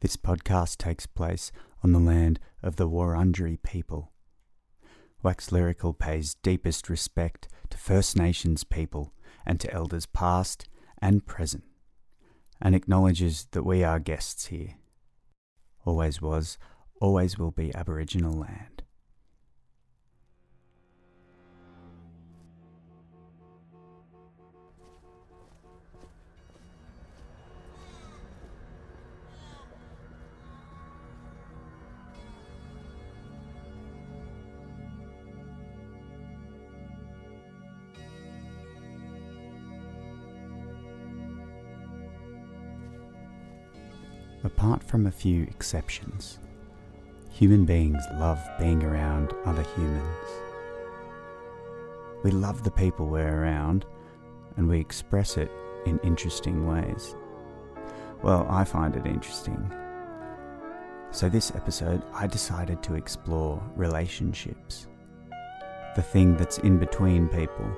This podcast takes place on the land of the Wurundjeri people. Wax Lyrical pays deepest respect to First Nations people and to elders past and present, and acknowledges that we are guests here. Always was, always will be Aboriginal land. Apart from a few exceptions, human beings love being around other humans. We love the people we're around and we express it in interesting ways. Well, I find it interesting. So, this episode, I decided to explore relationships, the thing that's in between people.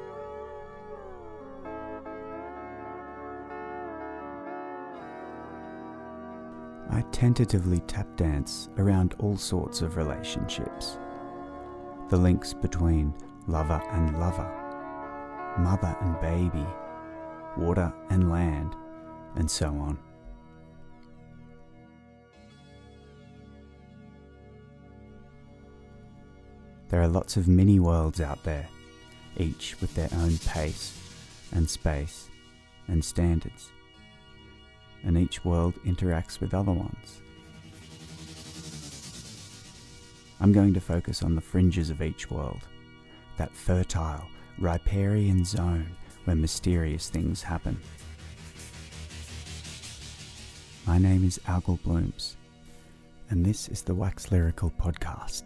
Tentatively tap dance around all sorts of relationships. The links between lover and lover, mother and baby, water and land, and so on. There are lots of mini worlds out there, each with their own pace and space and standards and each world interacts with other ones. I'm going to focus on the fringes of each world, that fertile, riparian zone where mysterious things happen. My name is Algal Blooms, and this is the Wax Lyrical Podcast.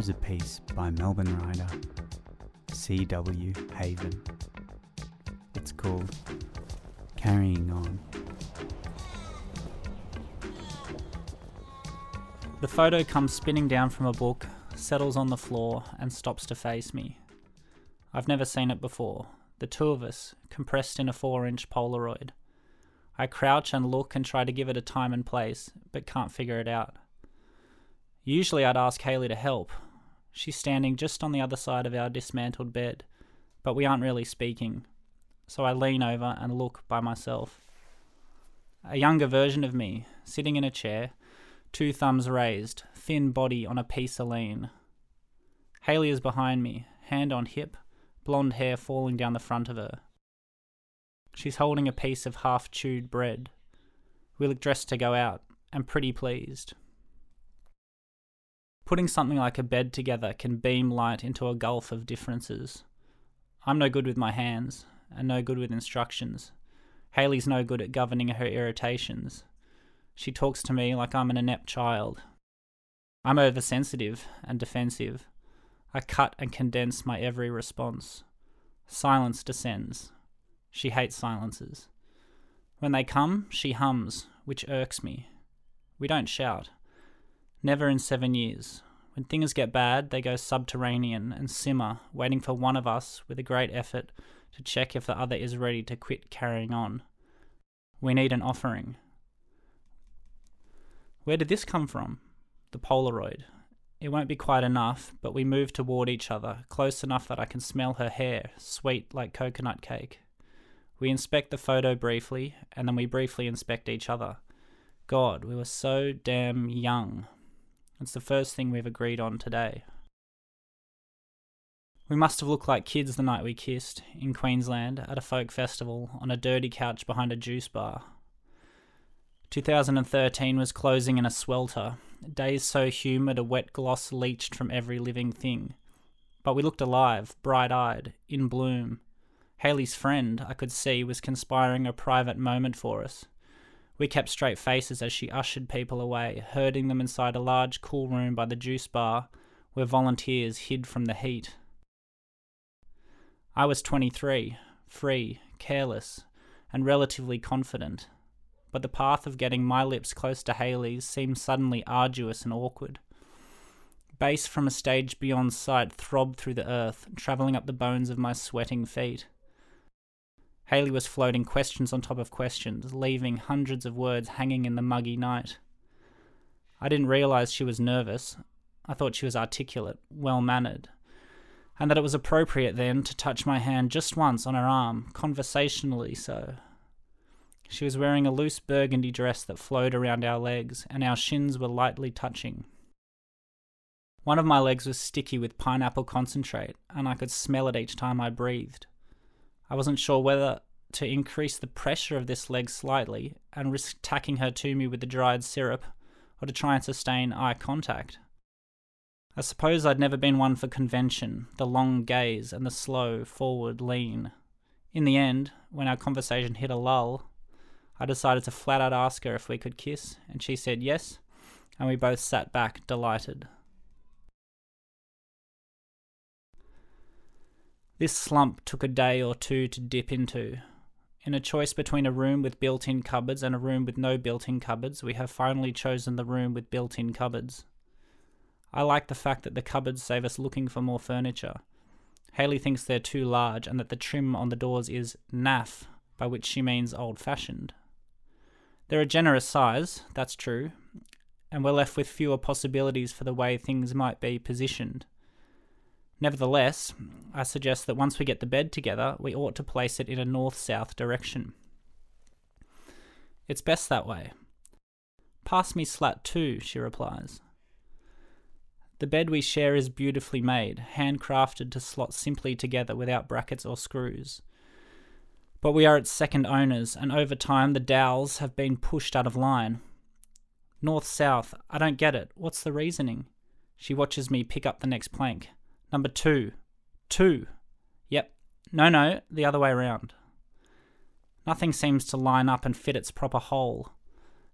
Is a piece by Melbourne writer C.W. Haven. It's called Carrying On. The photo comes spinning down from a book, settles on the floor, and stops to face me. I've never seen it before. The two of us, compressed in a 4 inch Polaroid. I crouch and look and try to give it a time and place, but can't figure it out. Usually I'd ask Haley to help. She's standing just on the other side of our dismantled bed, but we aren't really speaking. So I lean over and look by myself. A younger version of me, sitting in a chair, two thumbs raised, thin body on a piece of lean. Haley is behind me, hand on hip, blonde hair falling down the front of her. She's holding a piece of half chewed bread. We look dressed to go out, and pretty pleased. Putting something like a bed together can beam light into a gulf of differences. I'm no good with my hands, and no good with instructions. Haley's no good at governing her irritations. She talks to me like I'm an inept child. I'm oversensitive and defensive. I cut and condense my every response. Silence descends. She hates silences. When they come, she hums, which irks me. We don't shout. Never in seven years. When things get bad, they go subterranean and simmer, waiting for one of us, with a great effort, to check if the other is ready to quit carrying on. We need an offering. Where did this come from? The Polaroid. It won't be quite enough, but we move toward each other, close enough that I can smell her hair, sweet like coconut cake. We inspect the photo briefly, and then we briefly inspect each other. God, we were so damn young. It's the first thing we've agreed on today. We must have looked like kids the night we kissed, in Queensland, at a folk festival, on a dirty couch behind a juice bar. 2013 was closing in a swelter, days so humid a wet gloss leached from every living thing. but we looked alive, bright eyed, in bloom. Haley's friend, I could see, was conspiring a private moment for us. We kept straight faces as she ushered people away, herding them inside a large cool room by the juice bar where volunteers hid from the heat. I was 23, free, careless, and relatively confident, but the path of getting my lips close to Haley's seemed suddenly arduous and awkward. Bass from a stage beyond sight throbbed through the earth, travelling up the bones of my sweating feet. Haley was floating questions on top of questions, leaving hundreds of words hanging in the muggy night. I didn't realize she was nervous. I thought she was articulate, well mannered, and that it was appropriate then to touch my hand just once on her arm, conversationally so. She was wearing a loose burgundy dress that flowed around our legs, and our shins were lightly touching. One of my legs was sticky with pineapple concentrate, and I could smell it each time I breathed. I wasn't sure whether to increase the pressure of this leg slightly and risk tacking her to me with the dried syrup, or to try and sustain eye contact. I suppose I'd never been one for convention, the long gaze, and the slow, forward lean. In the end, when our conversation hit a lull, I decided to flat out ask her if we could kiss, and she said yes, and we both sat back, delighted. This slump took a day or two to dip into. In a choice between a room with built in cupboards and a room with no built in cupboards, we have finally chosen the room with built in cupboards. I like the fact that the cupboards save us looking for more furniture. Haley thinks they're too large and that the trim on the doors is naff, by which she means old fashioned. They're a generous size, that's true, and we're left with fewer possibilities for the way things might be positioned. Nevertheless, I suggest that once we get the bed together, we ought to place it in a north south direction. It's best that way. Pass me slat two, she replies. The bed we share is beautifully made, handcrafted to slot simply together without brackets or screws. But we are its second owners, and over time the dowels have been pushed out of line. North south, I don't get it. What's the reasoning? She watches me pick up the next plank. Number two. Two. Yep. No, no, the other way around. Nothing seems to line up and fit its proper hole.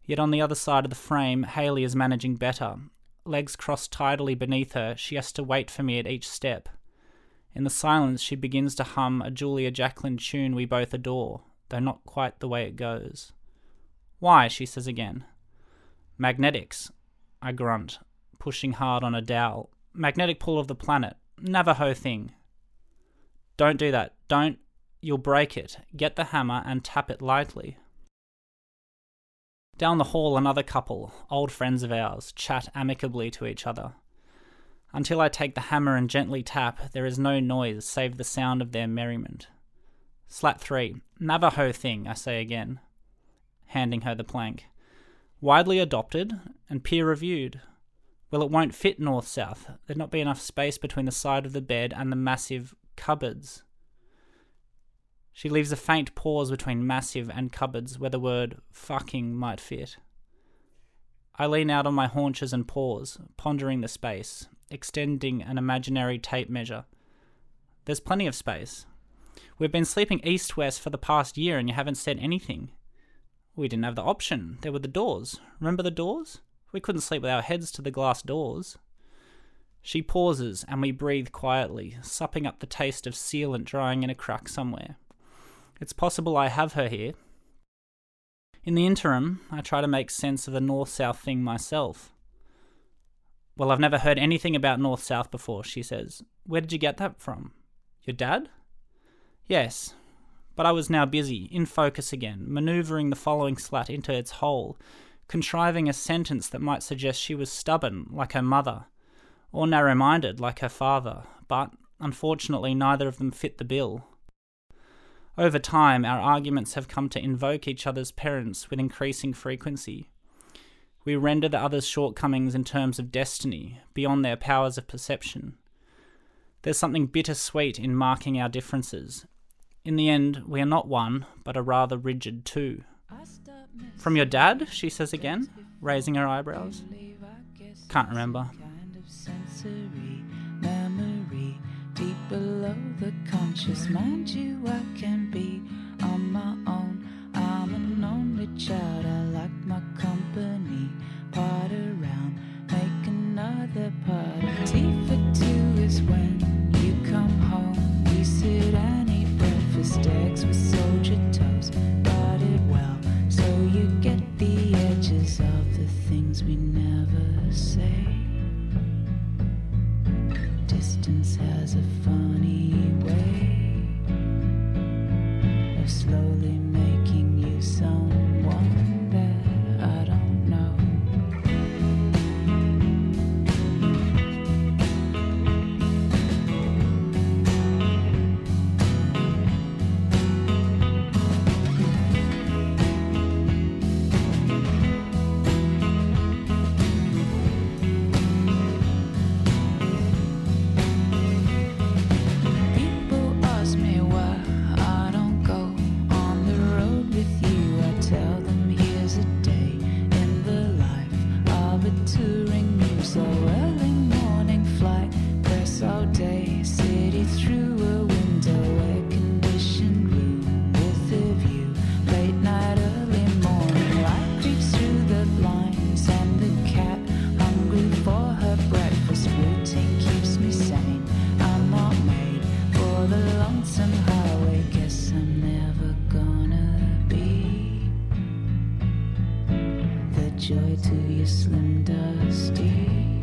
Yet on the other side of the frame, Haley is managing better. Legs crossed tidily beneath her, she has to wait for me at each step. In the silence, she begins to hum a Julia Jacklin tune we both adore, though not quite the way it goes. Why? she says again. Magnetics, I grunt, pushing hard on a dowel. Magnetic pull of the planet. Navajo thing. Don't do that. Don't. You'll break it. Get the hammer and tap it lightly. Down the hall, another couple, old friends of ours, chat amicably to each other. Until I take the hammer and gently tap, there is no noise save the sound of their merriment. Slat 3. Navajo thing, I say again, handing her the plank. Widely adopted and peer reviewed. Well, it won't fit north south. There'd not be enough space between the side of the bed and the massive cupboards. She leaves a faint pause between massive and cupboards where the word fucking might fit. I lean out on my haunches and pause, pondering the space, extending an imaginary tape measure. There's plenty of space. We've been sleeping east west for the past year and you haven't said anything. We didn't have the option. There were the doors. Remember the doors? We couldn't sleep with our heads to the glass doors. She pauses, and we breathe quietly, supping up the taste of sealant drying in a crack somewhere. It's possible I have her here. In the interim, I try to make sense of the north south thing myself. Well, I've never heard anything about north south before, she says. Where did you get that from? Your dad? Yes, but I was now busy, in focus again, manoeuvring the following slat into its hole, contriving a sentence that might suggest she was stubborn, like her mother, or narrow minded, like her father, but unfortunately neither of them fit the bill. Over time, our arguments have come to invoke each other's parents with increasing frequency. We render the other's shortcomings in terms of destiny, beyond their powers of perception. There's something bittersweet in marking our differences. In the end, we are not one, but a rather rigid two. From your dad? she says again, raising her eyebrows. Can't remember. below the conscious. Mind you, I can be on my own. I'm an only child, I like my company. Part around, make another party. Tea for two is when you come home. We sit and eat breakfast eggs with soldier toast. Joy to your slim dusty.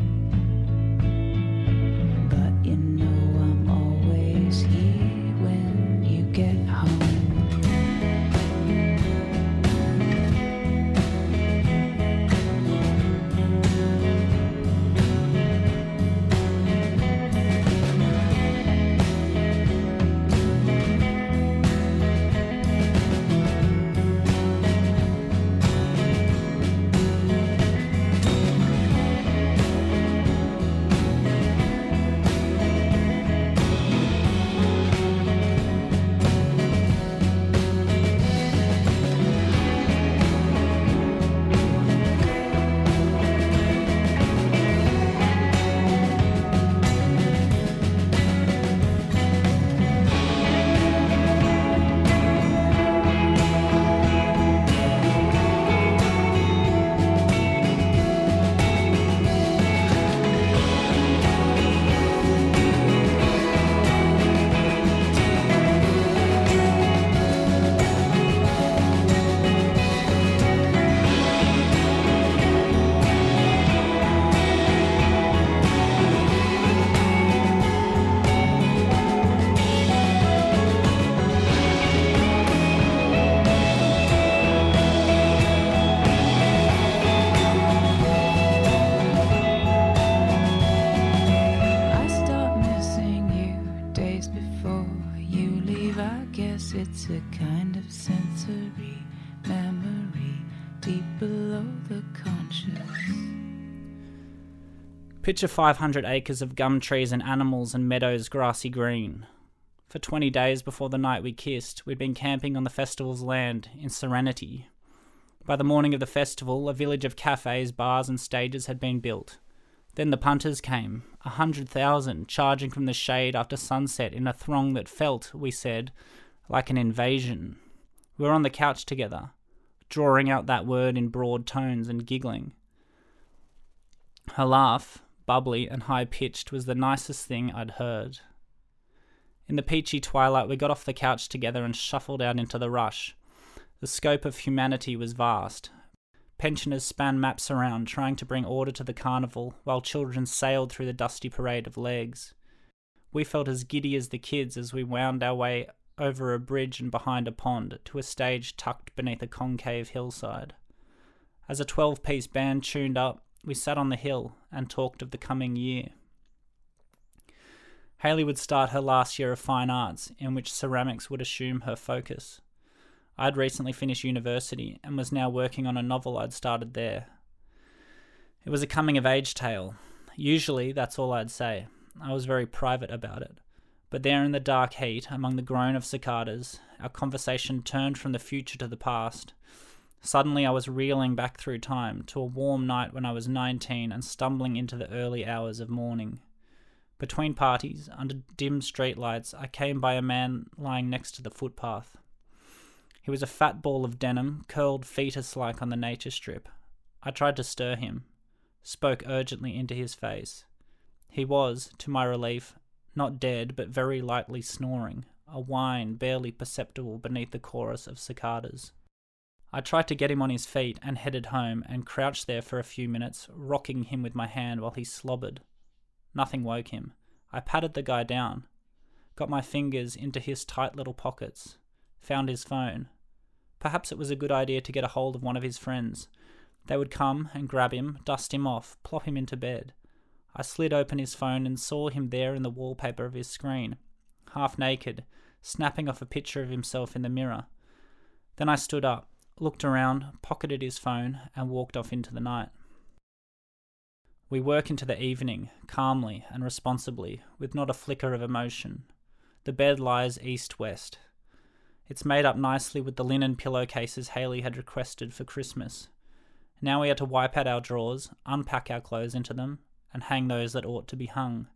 Picture 500 acres of gum trees and animals and meadows grassy green. For 20 days before the night we kissed, we'd been camping on the festival's land in serenity. By the morning of the festival, a village of cafes, bars, and stages had been built. Then the punters came, a hundred thousand, charging from the shade after sunset in a throng that felt, we said, like an invasion. We were on the couch together, drawing out that word in broad tones and giggling. Her laugh, bubbly and high pitched, was the nicest thing I'd heard. In the peachy twilight, we got off the couch together and shuffled out into the rush. The scope of humanity was vast. Pensioners span maps around, trying to bring order to the carnival, while children sailed through the dusty parade of legs. We felt as giddy as the kids as we wound our way over a bridge and behind a pond to a stage tucked beneath a concave hillside. As a 12 piece band tuned up, we sat on the hill and talked of the coming year. Haley would start her last year of fine arts, in which ceramics would assume her focus. I'd recently finished university and was now working on a novel I'd started there. It was a coming of age tale. Usually, that's all I'd say. I was very private about it. But there in the dark heat, among the groan of cicadas, our conversation turned from the future to the past. Suddenly, I was reeling back through time to a warm night when I was 19 and stumbling into the early hours of morning. Between parties, under dim streetlights, I came by a man lying next to the footpath. He was a fat ball of denim, curled fetus like on the nature strip. I tried to stir him, spoke urgently into his face. He was, to my relief, not dead, but very lightly snoring, a whine barely perceptible beneath the chorus of cicadas. I tried to get him on his feet and headed home and crouched there for a few minutes, rocking him with my hand while he slobbered. Nothing woke him. I patted the guy down, got my fingers into his tight little pockets, found his phone. Perhaps it was a good idea to get a hold of one of his friends. They would come and grab him, dust him off, plop him into bed. I slid open his phone and saw him there in the wallpaper of his screen, half naked, snapping off a picture of himself in the mirror. Then I stood up, looked around, pocketed his phone, and walked off into the night. We work into the evening, calmly and responsibly, with not a flicker of emotion. The bed lies east west. It's made up nicely with the linen pillowcases Haley had requested for Christmas. Now we are to wipe out our drawers, unpack our clothes into them, and hang those that ought to be hung.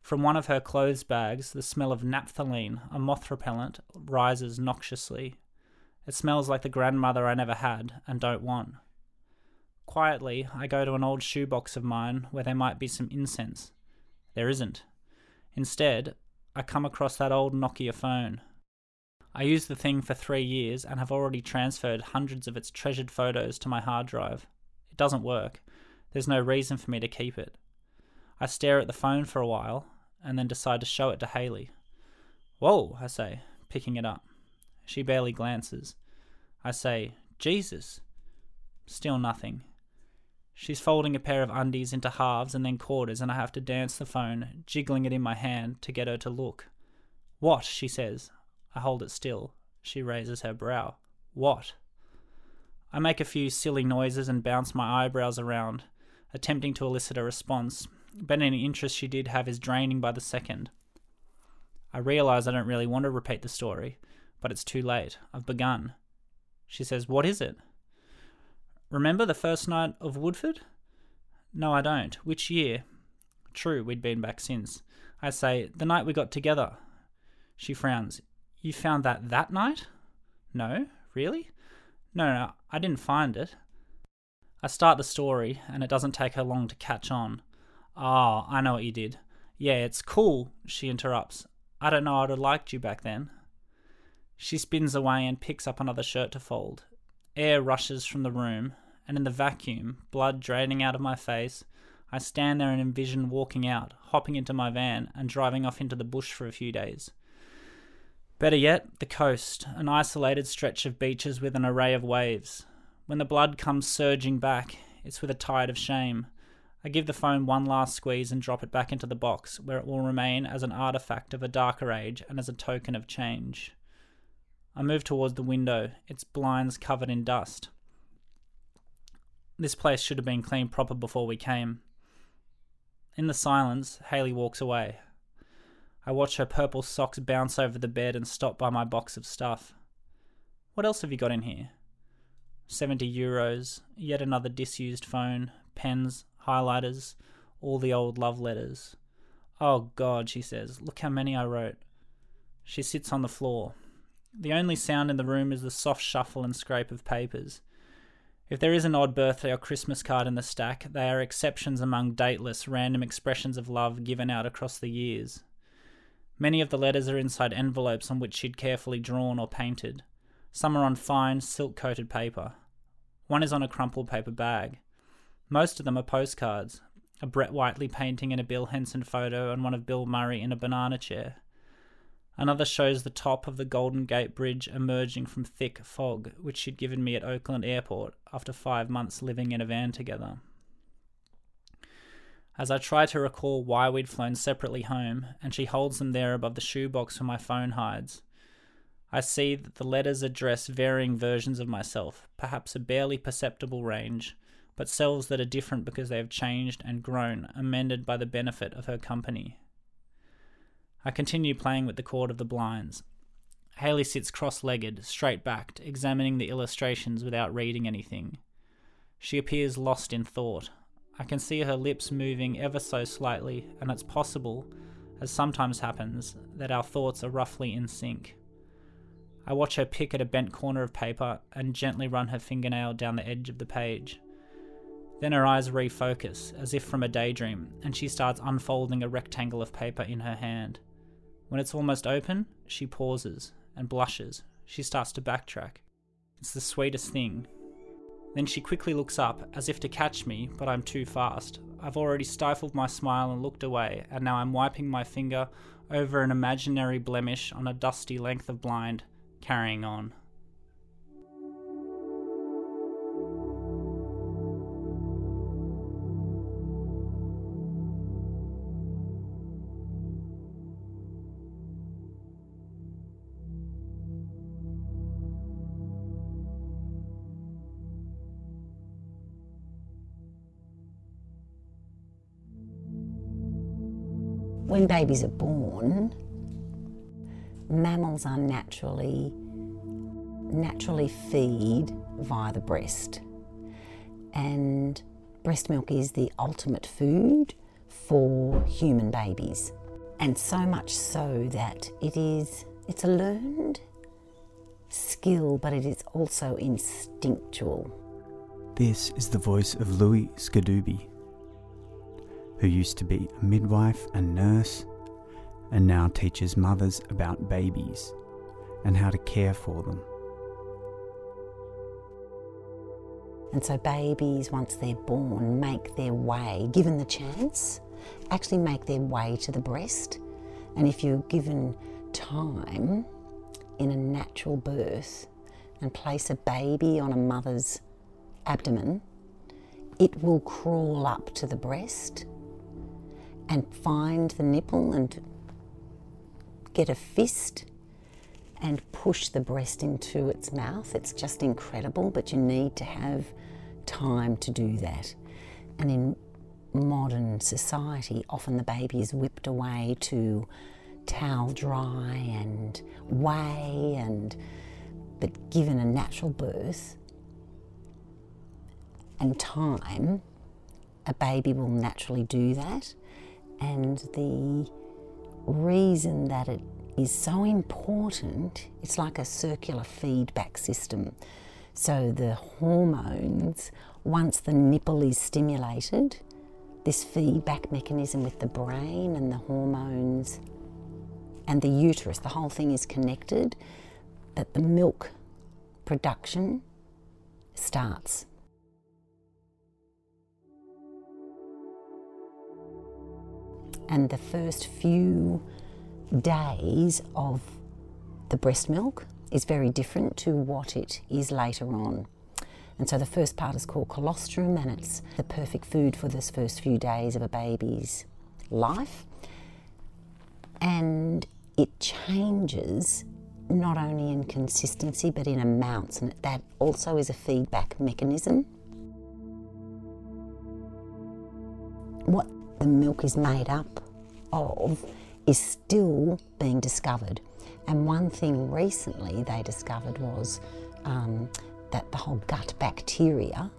From one of her clothes bags, the smell of naphthalene, a moth repellent, rises noxiously. It smells like the grandmother I never had and don't want. Quietly, I go to an old shoebox of mine where there might be some incense. There isn't. Instead, I come across that old Nokia phone. I used the thing for three years and have already transferred hundreds of its treasured photos to my hard drive. It doesn't work. There's no reason for me to keep it. I stare at the phone for a while and then decide to show it to Haley. Whoa, I say, picking it up. She barely glances. I say, Jesus. Still nothing. She's folding a pair of undies into halves and then quarters, and I have to dance the phone, jiggling it in my hand to get her to look. What? she says. I hold it still. She raises her brow. What? I make a few silly noises and bounce my eyebrows around, attempting to elicit a response, but any interest she did have is draining by the second. I realize I don't really want to repeat the story, but it's too late. I've begun. She says, What is it? Remember the first night of Woodford? No, I don't. Which year? True, we'd been back since. I say, The night we got together. She frowns. You found that that night? No, really? No, no, I didn't find it. I start the story, and it doesn't take her long to catch on. Ah, oh, I know what you did. Yeah, it's cool, she interrupts. I don't know I'd have liked you back then. She spins away and picks up another shirt to fold. Air rushes from the room, and in the vacuum, blood draining out of my face, I stand there and envision walking out, hopping into my van, and driving off into the bush for a few days. Better yet, the coast, an isolated stretch of beaches with an array of waves. When the blood comes surging back, it's with a tide of shame. I give the phone one last squeeze and drop it back into the box, where it will remain as an artifact of a darker age and as a token of change. I move towards the window, its blinds covered in dust. This place should have been cleaned proper before we came. In the silence, Haley walks away. I watch her purple socks bounce over the bed and stop by my box of stuff. What else have you got in here? 70 euros, yet another disused phone, pens, highlighters, all the old love letters. Oh God, she says, look how many I wrote. She sits on the floor, the only sound in the room is the soft shuffle and scrape of papers. If there is an odd birthday or Christmas card in the stack, they are exceptions among dateless, random expressions of love given out across the years. Many of the letters are inside envelopes on which she'd carefully drawn or painted. Some are on fine, silk coated paper. One is on a crumpled paper bag. Most of them are postcards a Brett Whiteley painting and a Bill Henson photo, and one of Bill Murray in a banana chair. Another shows the top of the Golden Gate Bridge emerging from thick fog, which she'd given me at Oakland Airport after five months living in a van together. As I try to recall why we'd flown separately home, and she holds them there above the shoebox where my phone hides, I see that the letters address varying versions of myself, perhaps a barely perceptible range, but selves that are different because they have changed and grown, amended by the benefit of her company. I continue playing with the cord of the blinds. Haley sits cross legged, straight backed, examining the illustrations without reading anything. She appears lost in thought. I can see her lips moving ever so slightly, and it's possible, as sometimes happens, that our thoughts are roughly in sync. I watch her pick at a bent corner of paper and gently run her fingernail down the edge of the page. Then her eyes refocus, as if from a daydream, and she starts unfolding a rectangle of paper in her hand. When it's almost open, she pauses and blushes. She starts to backtrack. It's the sweetest thing. Then she quickly looks up, as if to catch me, but I'm too fast. I've already stifled my smile and looked away, and now I'm wiping my finger over an imaginary blemish on a dusty length of blind, carrying on. When babies are born, mammals are naturally naturally feed via the breast. And breast milk is the ultimate food for human babies. And so much so that it is it's a learned skill, but it is also instinctual. This is the voice of Louis Skadooby, who used to be a midwife and nurse and now teaches mothers about babies and how to care for them. And so babies, once they're born, make their way, given the chance, actually make their way to the breast. And if you're given time in a natural birth and place a baby on a mother's abdomen, it will crawl up to the breast and find the nipple and get a fist and push the breast into its mouth. It's just incredible, but you need to have time to do that. And in modern society, often the baby is whipped away to towel dry and weigh and but given a natural birth and time, a baby will naturally do that. And the reason that it is so important, it's like a circular feedback system. So the hormones, once the nipple is stimulated, this feedback mechanism with the brain and the hormones and the uterus, the whole thing is connected, that the milk production starts. And the first few days of the breast milk is very different to what it is later on. And so the first part is called colostrum, and it's the perfect food for this first few days of a baby's life. And it changes not only in consistency but in amounts, and that also is a feedback mechanism. The milk is made up of is still being discovered. And one thing recently they discovered was um, that the whole gut bacteria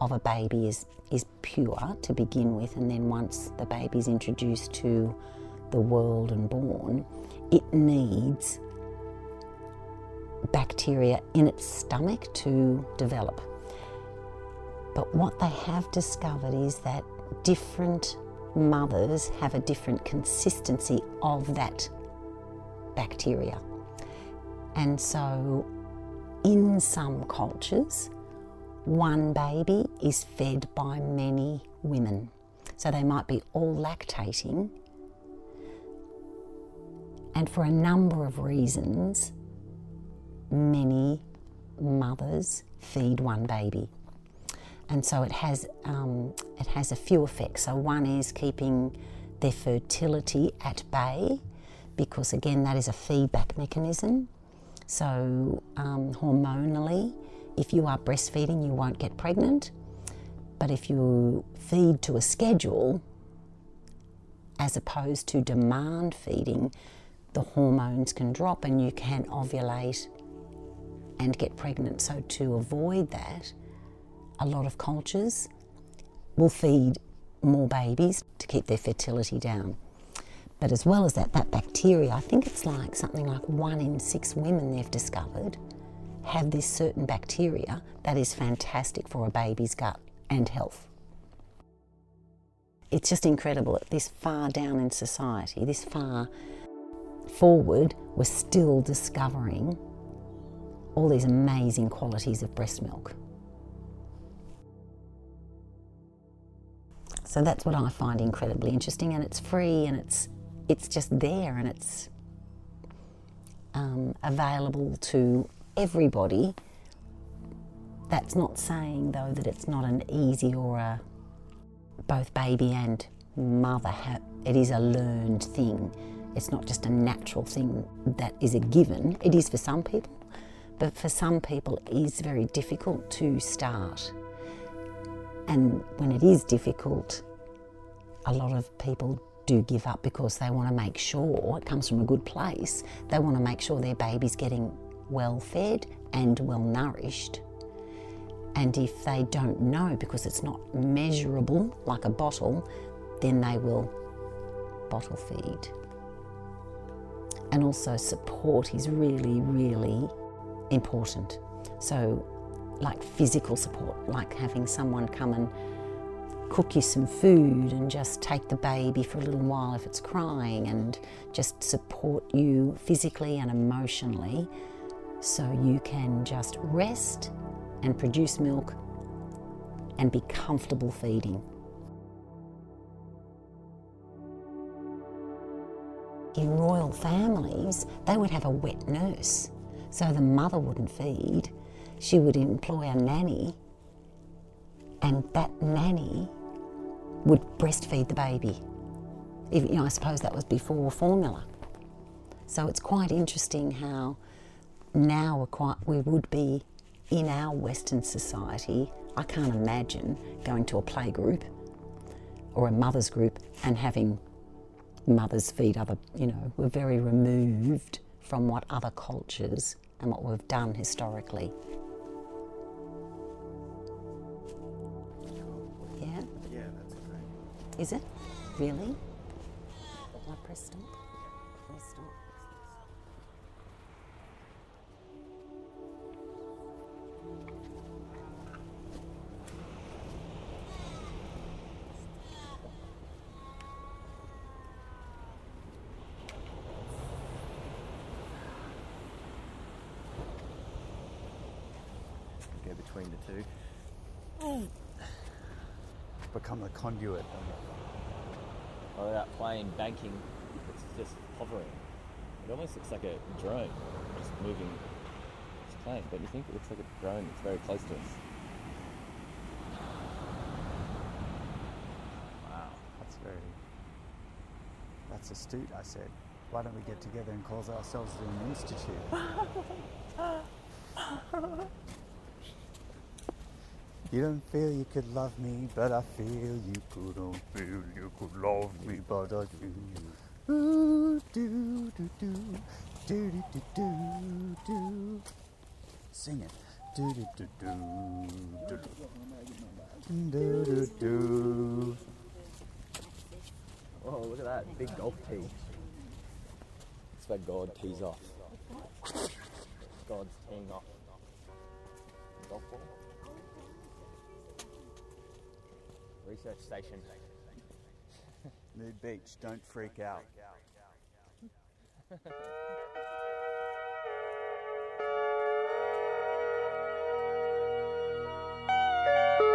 of a baby is, is pure to begin with, and then once the baby is introduced to the world and born, it needs bacteria in its stomach to develop. But what they have discovered is that different mothers have a different consistency of that bacteria. And so, in some cultures, one baby is fed by many women. So they might be all lactating. And for a number of reasons, many mothers feed one baby and so it has um, it has a few effects. So one is keeping their fertility at bay, because again that is a feedback mechanism. So um, hormonally, if you are breastfeeding, you won't get pregnant, but if you feed to a schedule, as opposed to demand feeding, the hormones can drop and you can ovulate and get pregnant. So to avoid that a lot of cultures will feed more babies to keep their fertility down. But as well as that, that bacteria, I think it's like something like one in six women they've discovered have this certain bacteria that is fantastic for a baby's gut and health. It's just incredible that this far down in society, this far forward, we're still discovering all these amazing qualities of breast milk. So that's what I find incredibly interesting, and it's free, and it's it's just there, and it's um, available to everybody. That's not saying though that it's not an easy or a both baby and mother. It is a learned thing. It's not just a natural thing that is a given. It is for some people, but for some people it is very difficult to start. And when it is difficult, a lot of people do give up because they want to make sure it comes from a good place. They want to make sure their baby's getting well fed and well nourished. And if they don't know because it's not measurable like a bottle, then they will bottle feed. And also, support is really, really important. So, like physical support, like having someone come and cook you some food and just take the baby for a little while if it's crying and just support you physically and emotionally so you can just rest and produce milk and be comfortable feeding. In royal families, they would have a wet nurse, so the mother wouldn't feed. She would employ a nanny, and that nanny would breastfeed the baby. You know, I suppose that was before formula. So it's quite interesting how now quite, we would be in our Western society. I can't imagine going to a play group or a mother's group and having mothers feed other, you know, we're very removed from what other cultures and what we've done historically. Is it? Really? I press stop? Press stop. Go between the two. Mm. Become the conduit. Or plane banking, it's just hovering. It almost looks like a drone, just moving its plane. But you think it looks like a drone that's very close to us. Wow, that's very. That's astute, I said. Why don't we get together and call ourselves an institute? You don't feel you could love me, but I feel you could. Don't feel you could love me, but I do. Ooh, do, do, do, do, do, do, do, do. Sing it. Do, do, do, do, do, do, do, do. Oh, look at that big golf tee. That's where God tees off. God's teeing off. Golf ball. Research station. Mood Beach, don't freak out.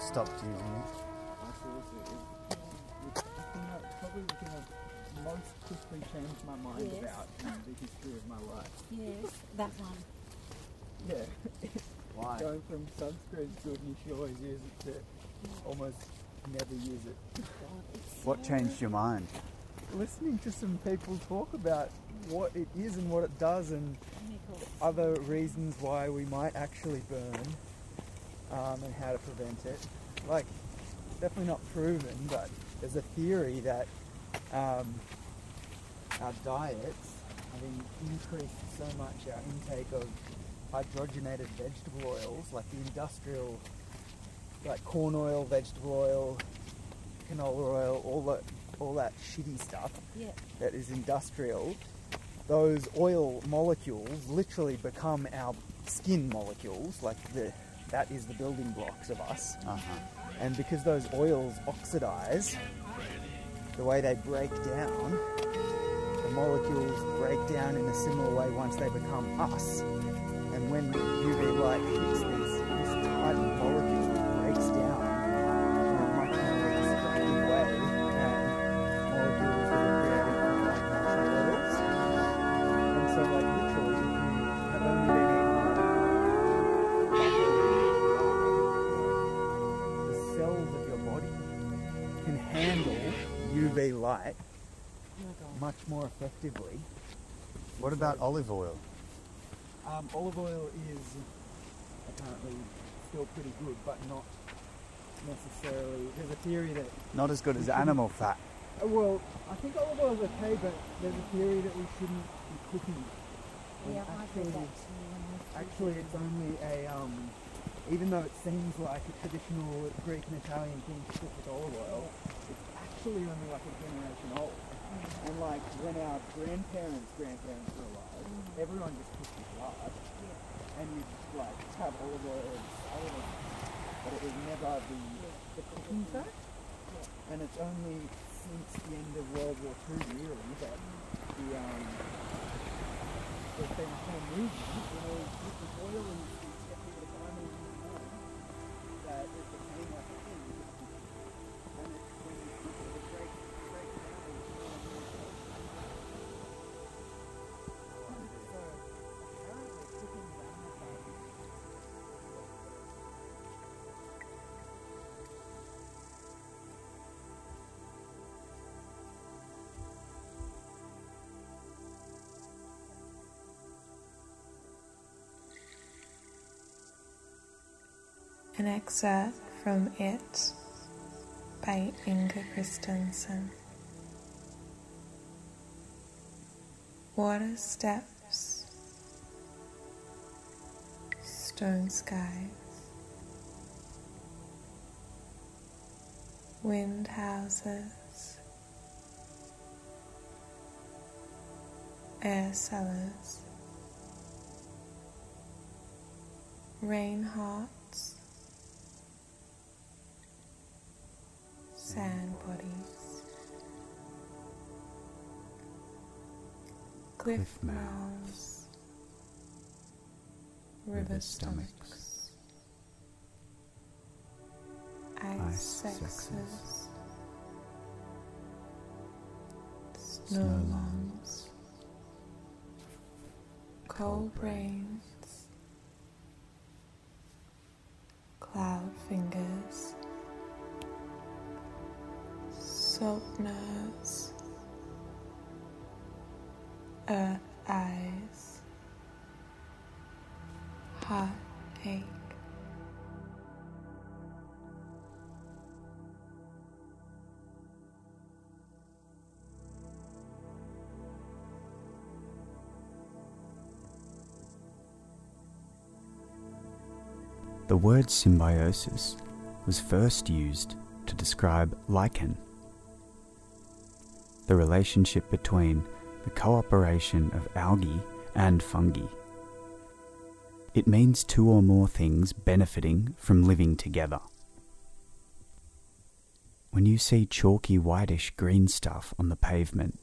I've stopped using it. seriously, it, it's the thing that, probably the thing that most quickly changed my mind Yes. about in the history of my life. Yes, that one. Yeah, Why? going from sunscreen's good and you should always use it to almost never use it. What changed your mind? Listening to some people talk about what it is and what it does and other reasons why we might actually burn um, and how to prevent it. Like, definitely not proven, but there's a theory that um, our diets having increased so much our intake of hydrogenated vegetable oils, like the industrial, like corn oil, vegetable oil, canola oil, all that, all that shitty stuff Yeah. that is industrial, those oil molecules literally become our skin molecules, like the that is the building blocks of us. Uh-huh. And because those oils oxidize, the way they break down, the molecules break down in a similar way once they become us. And when UV light hits these, more effectively. What about olive oil? Um, olive oil is apparently still pretty good, but not necessarily. There's a theory that Not as good as animal fat. Uh, Well, I think olive oil is okay, but there's a theory that we shouldn't be cooking. And Yeah, actually, read that too. when I actually, it's only a um, even though it seems like a traditional Greek and Italian thing to cook with olive oil, it's actually only like a generation old. And like when our grandparents' grandparents were alive, everyone just cooked with lard, and you like have olive oil and salad, but it was never the the cooking fat. And it's only since the end of World War II really that the um there's been a whole movement, you know, with the oil and it's kept people to buy more and more, that it An excerpt from It by Inger Christensen. Water steps, stone skies, wind houses, air cellars, rain hearts, sand bodies, cliff, Cliff mouths, river stomachs, ice, sexes, snow lawns, cold cold rains, rains, cloud fingers, salt nerves, earth eyes, heartache. The word symbiosis was first used to describe lichen, the relationship between the cooperation of algae and fungi. It means two or more things benefiting from living together. When you see chalky whitish green stuff on the pavement,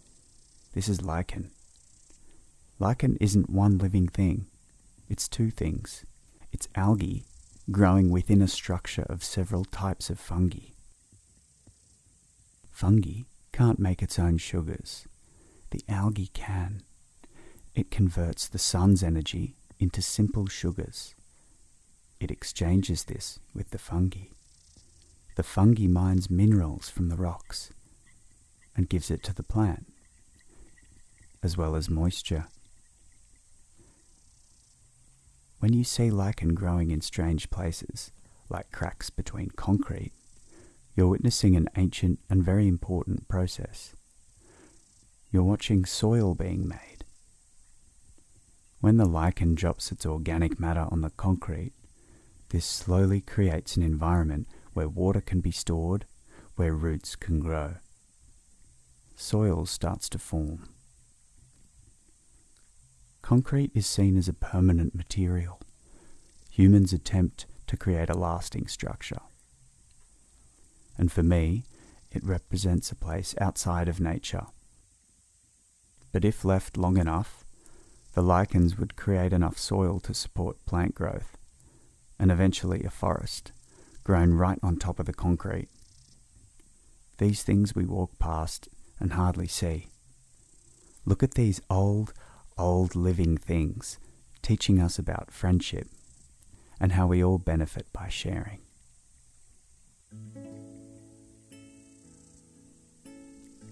this is lichen. Lichen isn't one living thing, it's two things. It's algae growing within a structure of several types of fungi. Fungi can't make its own sugars. The algae can. It converts the sun's energy into simple sugars. It exchanges this with the fungi. The fungi mines minerals from the rocks and gives it to the plant, as well as moisture. When you see lichen growing in strange places, like cracks between concrete, you're witnessing an ancient and very important process. You're watching soil being made. When the lichen drops its organic matter on the concrete, this slowly creates an environment where water can be stored, where roots can grow. Soil starts to form. Concrete is seen as a permanent material. Humans attempt to create a lasting structure. And for me, it represents a place outside of nature. But if left long enough, the lichens would create enough soil to support plant growth, and eventually a forest, grown right on top of the concrete. These things we walk past and hardly see. Look at these old, old living things teaching us about friendship and how we all benefit by sharing.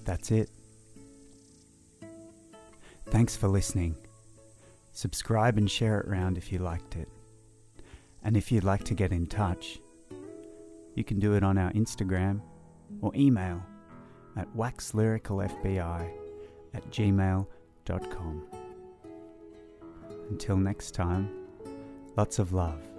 That's it. Thanks for listening. Subscribe and share it around if you liked it. And if you'd like to get in touch, you can do it on our Instagram or email at waxlyricalfbi at gmail.com. Until next time, lots of love.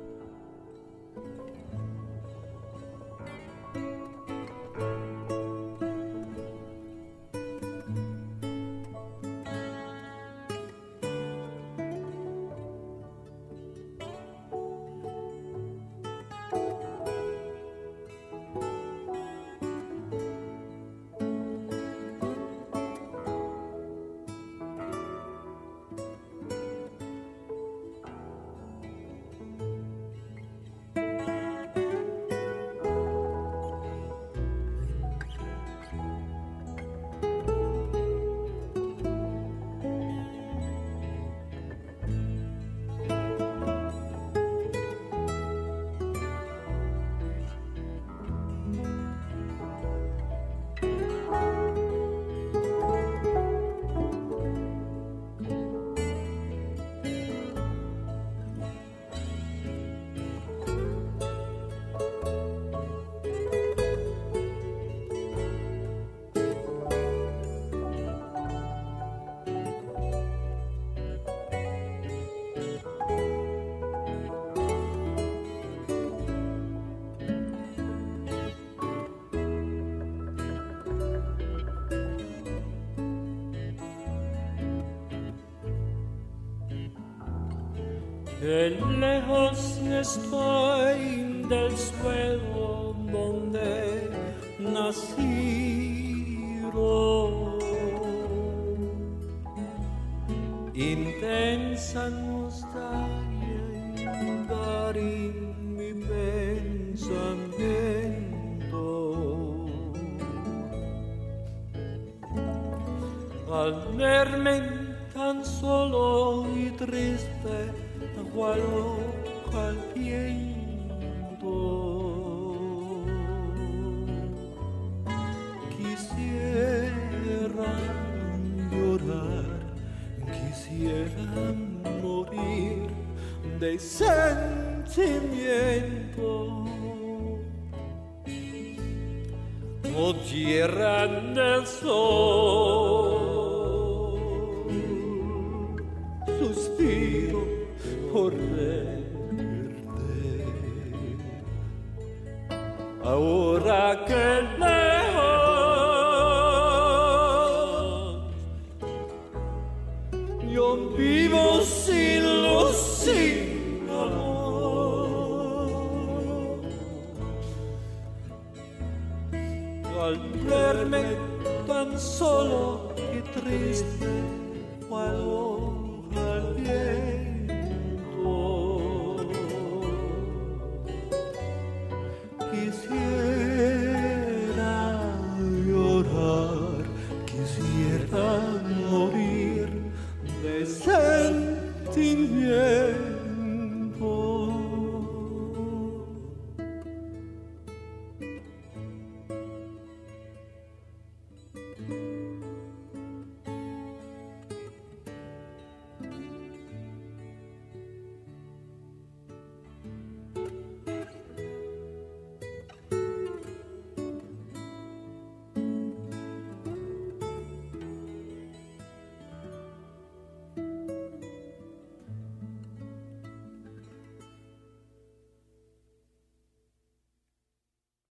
Que lejos estoy del suelo donde nací. Intensa nostalgia en mi pensamiento. Al verme tan solo y triste, cual hoja al viento. Quisiera llorar, quisiera morir de sentimiento. Oh tierra del sol, Ahora que